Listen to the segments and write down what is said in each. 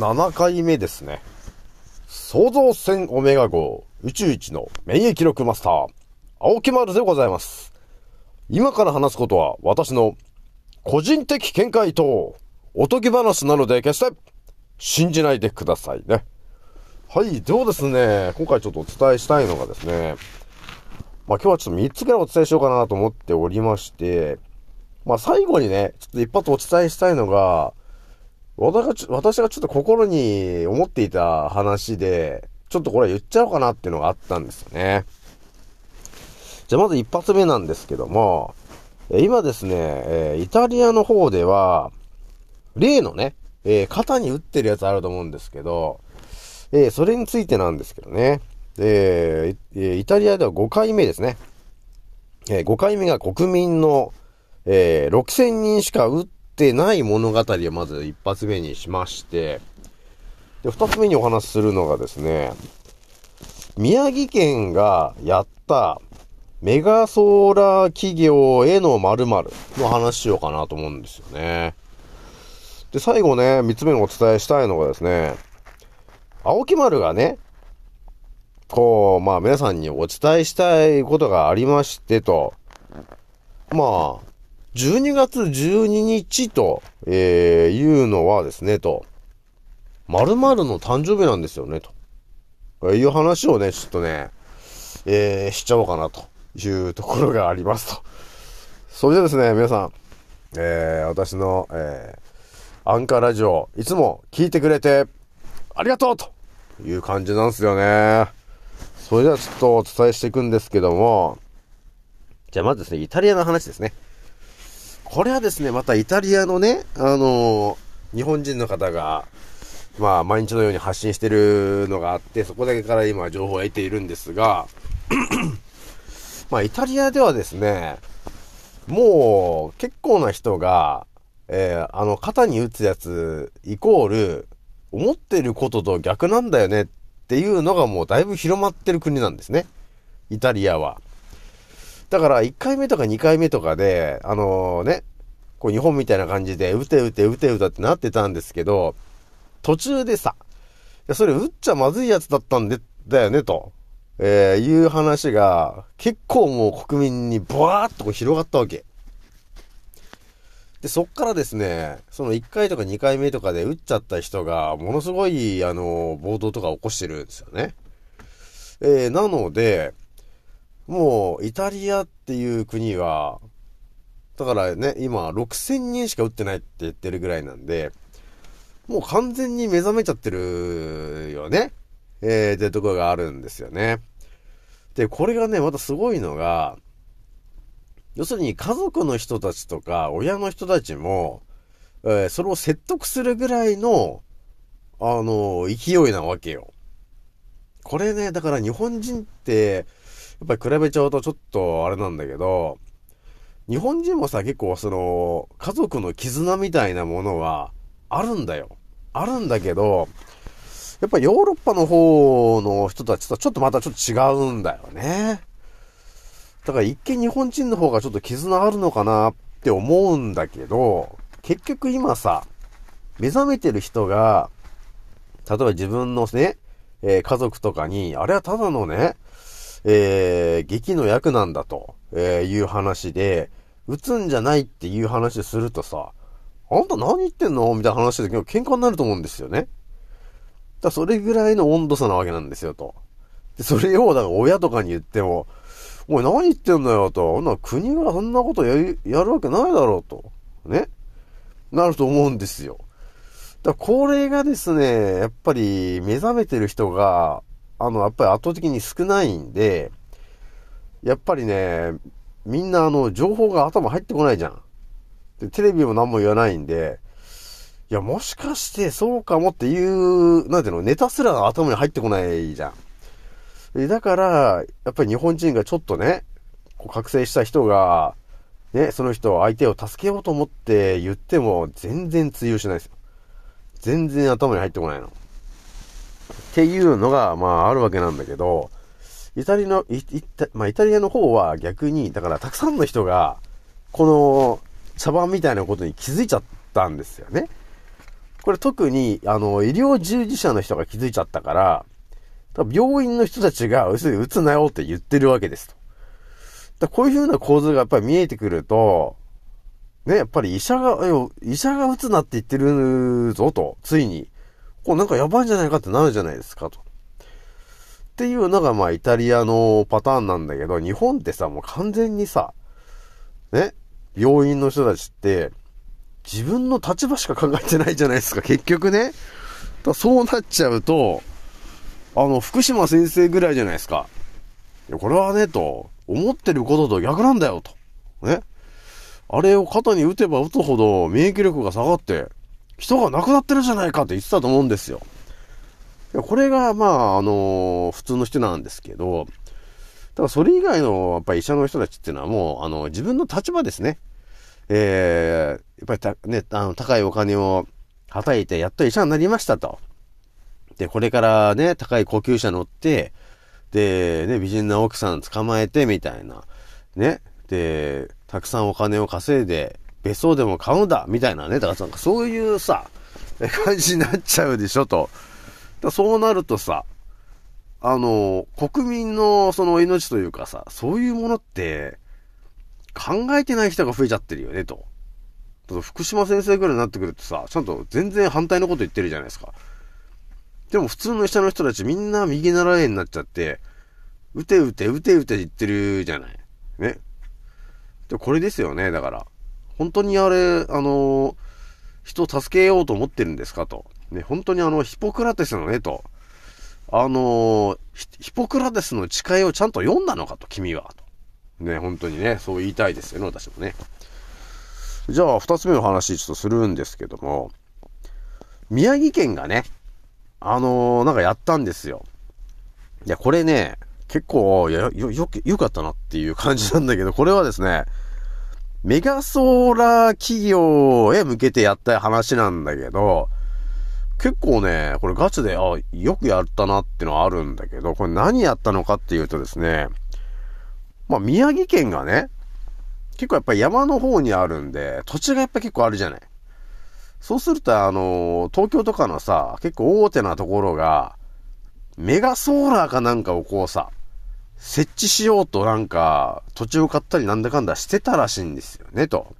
7回目ですね。創造船オメガ号宇宙一の免疫力マスター、青木丸でございます。今から話すことは私の個人的見解とおとぎ話なので決して信じないでくださいね。はい。ではですね、今回ちょっとお伝えしたいのがですね、まあ今日はちょっと3つぐらいお伝えしようかなと思っておりまして、まあ最後にね、ちょっと一発お伝えしたいのが、私がちょっと心に思っていた話で、ちょっとこれ言っちゃおうかなっていうのがあったんですよね。じゃあまず一発目なんですけども、今ですね、えイタリアの方では、例のね、え、肩に打ってるやつあると思うんですけど、え、それについてなんですけどね、えー、イタリアでは5回目ですね。え5回目が国民の、え6000人しか打っててない物語をまず一発目にしまして、で、二つ目にお話しするのがですね、宮城県がやったメガソーラー企業への〇〇の話しようかなと思うんですよね。で、最後ね、三つ目にお伝えしたいのがですね、青木丸がね、こう、まあ皆さんにお伝えしたいことがありましてと、まあ、12月12日と、えー、いうのはですね、と、〇〇の誕生日なんですよね、と。いう話をね、ちょっとね、えー、しちゃおうかなというところがありますと。それでですね、皆さん、えー、私の、えー、アンカーラジオ、いつも聞いてくれて、ありがとうという感じなんですよね。それではちょっとお伝えしていくんですけども、じゃあまずですね、イタリアの話ですね。これはですね、またイタリアのね、あのー、日本人の方が、まあ、毎日のように発信してるのがあって、そこだけから今情報を得ているんですが、まあ、イタリアではですね、もう、結構な人が、えー、あの、肩に打つやつ、イコール、思ってることと逆なんだよねっていうのがもうだいぶ広まってる国なんですね。イタリアは。だから1回目とか2回目とかで、あのー、ね、こう日本みたいな感じで、打て打て打て打てってなってたんですけど、途中でさ、いや、それ打っちゃまずいやつだったんで、だよね、と、えー、いう話が、結構もう国民にブワーっとこう広がったわけ。で、そっからですね、その1回とか2回目とかで打っちゃった人が、ものすごい、あの、暴動とか起こしてるんですよね。えー、なので、もう、イタリアっていう国は、だからね、今、6000人しか打ってないって言ってるぐらいなんで、もう完全に目覚めちゃってるよね。えー、ってとこがあるんですよね。で、これがね、またすごいのが、要するに家族の人たちとか、親の人たちも、えー、それを説得するぐらいの、あの勢いなわけよ。これね、だから日本人って、やっぱり比べちゃうとちょっとあれなんだけど、日本人もさ、結構その、家族の絆みたいなものはあるんだよ。あるんだけど、やっぱヨーロッパの方の人たちとはちょっとまたちょっと違うんだよね。だから一見日本人の方がちょっと絆あるのかなって思うんだけど、結局今さ、目覚めてる人が、例えば自分のね、えー、家族とかに、あれはただのね、えー、劇の役なんだと、えー、いう話で、撃つんじゃないっていう話するとさ、あんた何言ってんの？みたいな話で喧嘩になると思うんですよね。だそれぐらいの温度差なわけなんですよ、と。で、それを、だから親とかに言っても、お前何言ってんだよ、と。ほんな国がそんなことやる、やるわけないだろう、と。ね？なると思うんですよ。だこれがですね、やっぱり目覚めてる人が、あの、やっぱり圧倒的に少ないんで、やっぱりね、みんなあの、情報が頭入ってこないじゃん。で、テレビも何も言わないんで、いや、もしかしてそうかもっていう、なんていうの、ネタすら頭に入ってこないじゃん。だから、やっぱり日本人がちょっとね、こう覚醒した人が、ね、その人、相手を助けようと思って言っても、全然通用しないですよ。全然頭に入ってこないの。っていうのが、まあ、あるわけなんだけど、イタリアの、まあ、イタリアの方は逆に、だからたくさんの人が、この茶番みたいなことに気づいちゃったんですよね。これ特に、あの、医療従事者の人が気づいちゃったから、病院の人たちが、要するに打つなよって言ってるわけですと。だこういう風な構図がやっぱり見えてくると、ね、やっぱり医者が、医者が打つなって言ってるぞと、ついに。こうなんかやばいんじゃないかってなるじゃないですかと。っていうのがまあイタリアのパターンなんだけど、日本ってさ、もう完全にさ、ね、病院の人たちって、自分の立場しか考えてないじゃないですか、結局ね。だそうなっちゃうと、あの、福島先生ぐらいじゃないですか。いや、これはね、と、思ってることと逆なんだよ、と。ね。あれを肩に打てば打つほど免疫力が下がって、人が亡くなってるじゃないかって言ってたと思うんですよ。これが、まあ、あのー、普通の人なんですけど、ただそれ以外の、やっぱり医者の人たちっていうのはもう、あの、自分の立場ですね。えー、やっぱりた、ね、あの、高いお金をはたいて、やっと医者になりましたと。で、これからね、高い高級車乗って、で、ね、美人な奥さん捕まえて、みたいな。ね。で、たくさんお金を稼いで、別荘でも買うんだ、みたいなね。だからなんかそういうさ、感じになっちゃうでしょ、と。だそうなるとさ、あの、国民のその命というかさ、そういうものって、考えてない人が増えちゃってるよね、と。福島先生ぐらいになってくるとさ、ちゃんと全然反対のこと言ってるじゃないですか。でも普通の下の人たちみんな右習いになっちゃって、うてうてうてうて言ってるじゃない。ね。で、これですよね、だから。本当にあれ、あの、人を助けようと思ってるんですかと。ね、本当にあの、ヒポクラテスのね、と。あの、ヒポクラテスの誓いをちゃんと読んだのかと、君は。と。ね、本当にね、そう言いたいですよね、私もね。じゃあ、二つ目の話ちょっとするんですけども、宮城県がね、あのー、なんかやったんですよ。いや、これね、結構、よ、よ、よかったなっていう感じなんだけど、これはですね、メガソーラー企業へ向けてやった話なんだけど、結構ね、これガチで、あ、よくやったなってのはあるんだけど、これ何やったのかっていうとですね、まあ宮城県がね、結構やっぱり山の方にあるんで、土地がやっぱ結構あるじゃない。そうすると、あの、東京とかのさ、結構大手なところが、メガソーラーかなんかをこうさ、設置しようとなんか、土地を買ったりなんだかんだしてたらしいんですよね、と。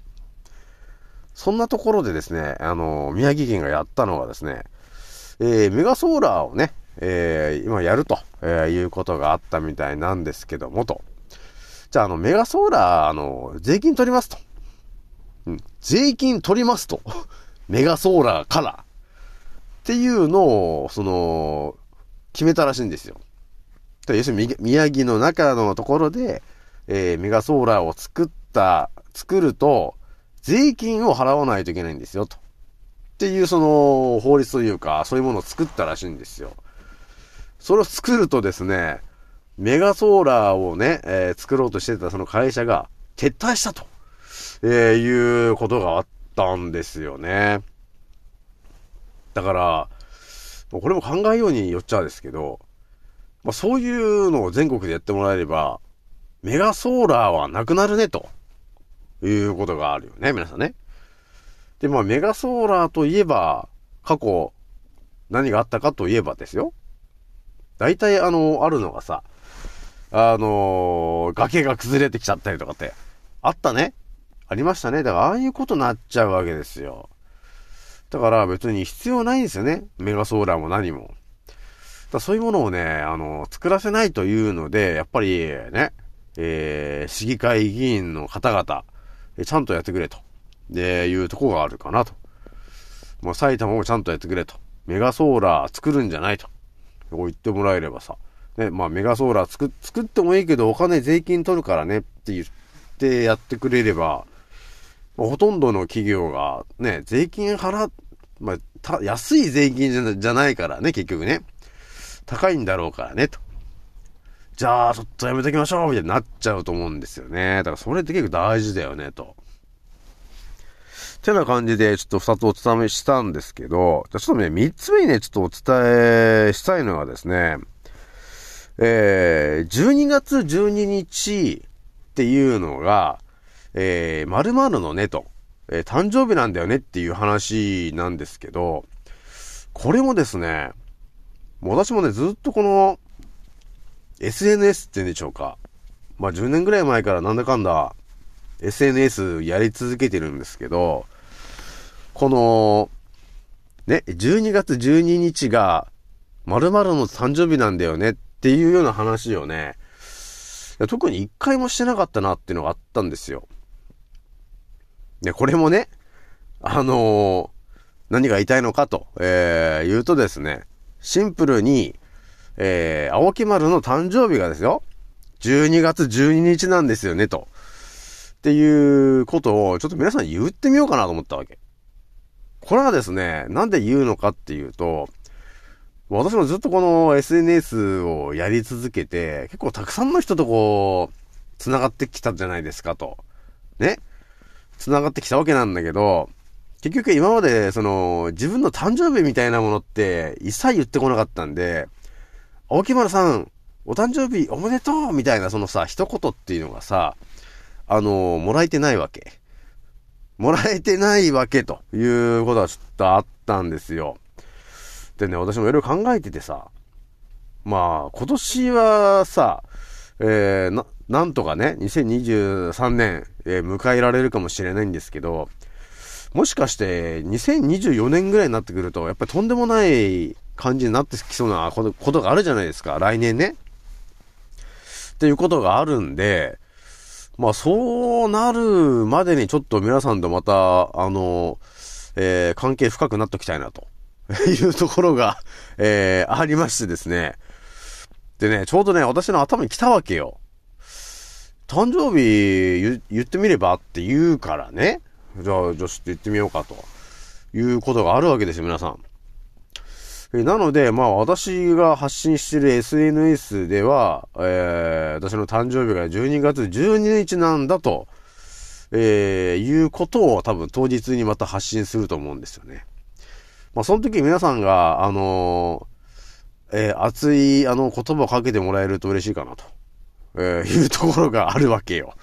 そんなところでですね、あの、宮城県がやったのはですね、えー、メガソーラーをね、えー、今やると、えー、いうことがあったみたいなんですけども、と。じゃあ、あの、メガソーラー、あの、税金取りますと。うん、税金取りますと。メガソーラーからっていうのを、その、決めたらしいんですよ。要するに宮城の中のところで、えー、メガソーラーを作った、作ると、税金を払わないといけないんですよ、と。っていうその法律というか、そういうものを作ったらしいんですよ。それを作るとですね、メガソーラーをね、えー、作ろうとしてたその会社が撤退したと、えー、いうことがあったんですよね。だから、これも考えようによっちゃですけど、まあ、そういうのを全国でやってもらえれば、メガソーラーはなくなるね、ということがあるよね、皆さんね。で、まあ、メガソーラーといえば、過去、何があったかといえばですよ。大体、あの、あるのがさ、あのー、崖が崩れてきちゃったりとかって、あったね。ありましたね。だから、ああいうことになっちゃうわけですよ。だから別に必要ないんですよね。メガソーラーも何も。だそういうものをね、あの、作らせないというので、やっぱりね、えー、市議会議員の方々、ちゃんとやってくれと。で、いうとこがあるかなと。もう埼玉もちゃんとやってくれと。メガソーラー作るんじゃないと。こう言ってもらえればさ。ね、まあメガソーラー作、作ってもいいけどお金税金取るからねって言ってやってくれれば、ほとんどの企業がね、税金払、まあ、た安い税金じゃないからね、結局ね。高いんだろうからね、と。じゃあ、ちょっとやめときましょうみたいになっちゃうと思うんですよね。だからそれって結構大事だよね、と。てな感じで、ちょっと二つお伝えしたんですけど、じゃちょっとね、三つ目にね、ちょっとお伝えしたいのはですね、えー、12月12日っていうのが、えー、〇〇のねと、えー、誕生日なんだよねっていう話なんですけど、これもですね、私もね、ずっとこの、SNS って言うんでしょうか。まあ10年ぐらい前からなんだかんだ SNS やり続けてるんですけど、この、ね、12月12日が〇〇の誕生日なんだよねっていうような話をね、特に一回もしてなかったなっていうのがあったんですよ。で、これもね、あのー、何が言いたいのかと、えー、言うとですね、シンプルに、えー、青木丸の誕生日がですよ、12月12日なんですよね、と。っていうことを、ちょっと皆さん言ってみようかなと思ったわけ。これはですね、なんで言うのかっていうと、私もずっとこの SNS をやり続けて、結構たくさんの人とこう、繋がってきたじゃないですかと。ね繋がってきたわけなんだけど、結局今まで、その、自分の誕生日みたいなものって一切言ってこなかったんで、青木丸さん、お誕生日おめでとうみたいなそのさ、一言っていうのがさ、あの、もらえてないわけ。もらえてないわけということはちょっとあったんですよ。でね、私もいろいろ考えててさ、まあ、今年はさ、えー、な、なんとかね、2023年、えー、迎えられるかもしれないんですけど、もしかして2024年ぐらいになってくると、やっぱりとんでもない感じになってきそうなことがあるじゃないですか、来年ね。っていうことがあるんで、まあそうなるまでにちょっと皆さんとまた、あの、えー、関係深くなっておきたいなと いうところが、えー、ありましてですね。でね、ちょうどね、私の頭に来たわけよ。誕生日言ってみればって言うからね。じゃあ、じゃあちょっと言ってみようかと。いうことがあるわけですよ、皆さん。えなので、まあ私が発信してる SNS では、えー、私の誕生日が12月12日なんだと、えー、いうことを多分当日にまた発信すると思うんですよね。まあその時皆さんが、あのー、えー、熱い、あの、言葉をかけてもらえると嬉しいかなと、えー、いうところがあるわけよ。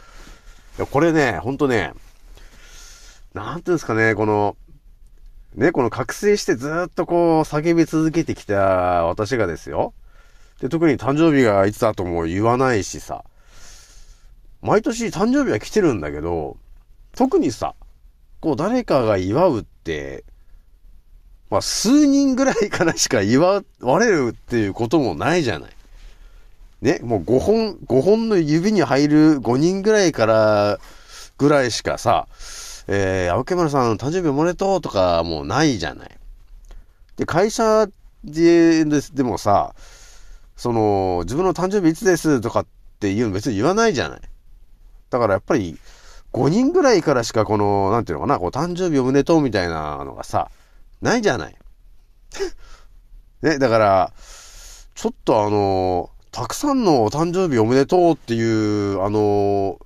これね、ほんとね、なんていうんですかね、この、ね、この覚醒してずっとこう叫び続けてきた私がですよ。で、特に誕生日がいつだとも言わないしさ。毎年誕生日は来てるんだけど、特にさ、こう誰かが祝うって、まあ数人ぐらいからしか祝われるっていうこともないじゃない。ね、もう5本、5本の指に入る5人ぐらいからぐらいしかさ、えー、青木村さん、誕生日おめでとうとかもうないじゃない。で、会社で、でもさ、その、自分の誕生日いつですとかっていうの別に言わないじゃない。だからやっぱり、5人ぐらいからしかこの、なんていうのかな、こう、誕生日おめでとうみたいなのがさ、ないじゃない。ね、だから、ちょっとあの、たくさんのお誕生日おめでとうっていう、あの、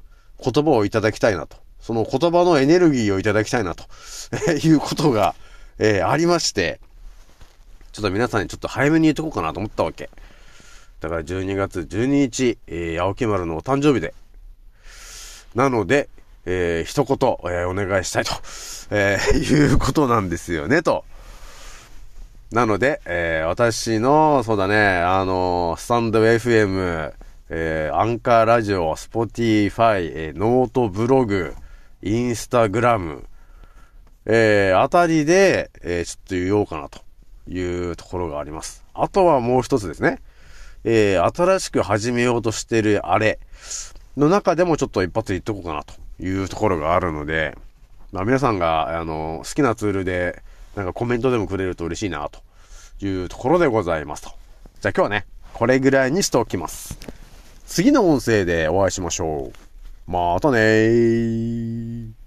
言葉をいただきたいなと。その言葉のエネルギーをいただきたいなと いうことが、えー、ありまして、ちょっと皆さんにちょっと早めに言っとこうかなと思ったわけ。だから12月12日、えー、青木丸のお誕生日で。なので、えー、一言、えー、お願いしたいと、えー、いうことなんですよね、と。なので、えー、私の、そうだね、あのスタンド FM、えー、アンカーラジオ、スポティファイ、えー、ノートブログ、インスタグラム、えー、あたりで、えー、ちょっと言おうかなというところがあります。あとはもう一つですね。えー、新しく始めようとしてるあれの中でもちょっと一発言っとこうかなというところがあるので、まあ皆さんが、あの、好きなツールで、なんかコメントでもくれると嬉しいな、というところでございますと。じゃあ今日はね、これぐらいにしておきます。次の音声でお会いしましょう。またねー。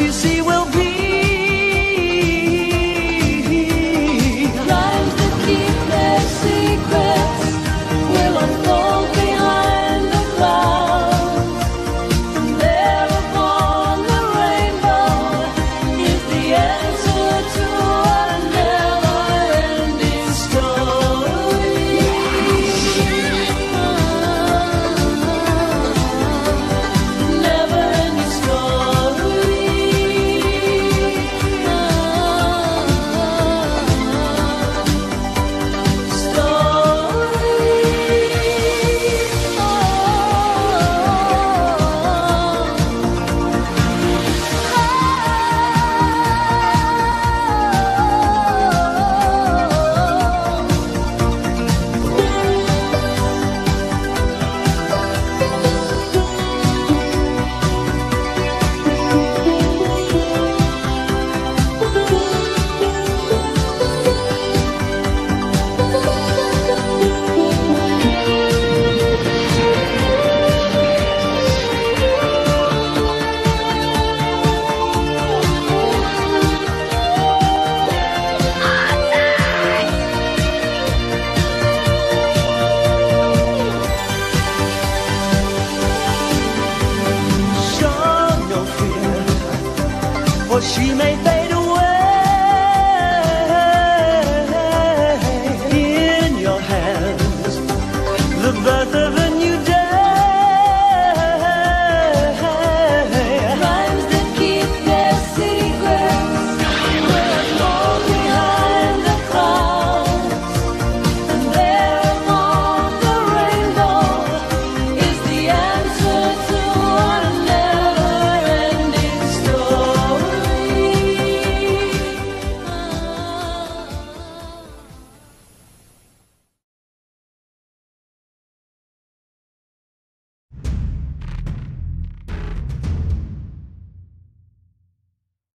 You see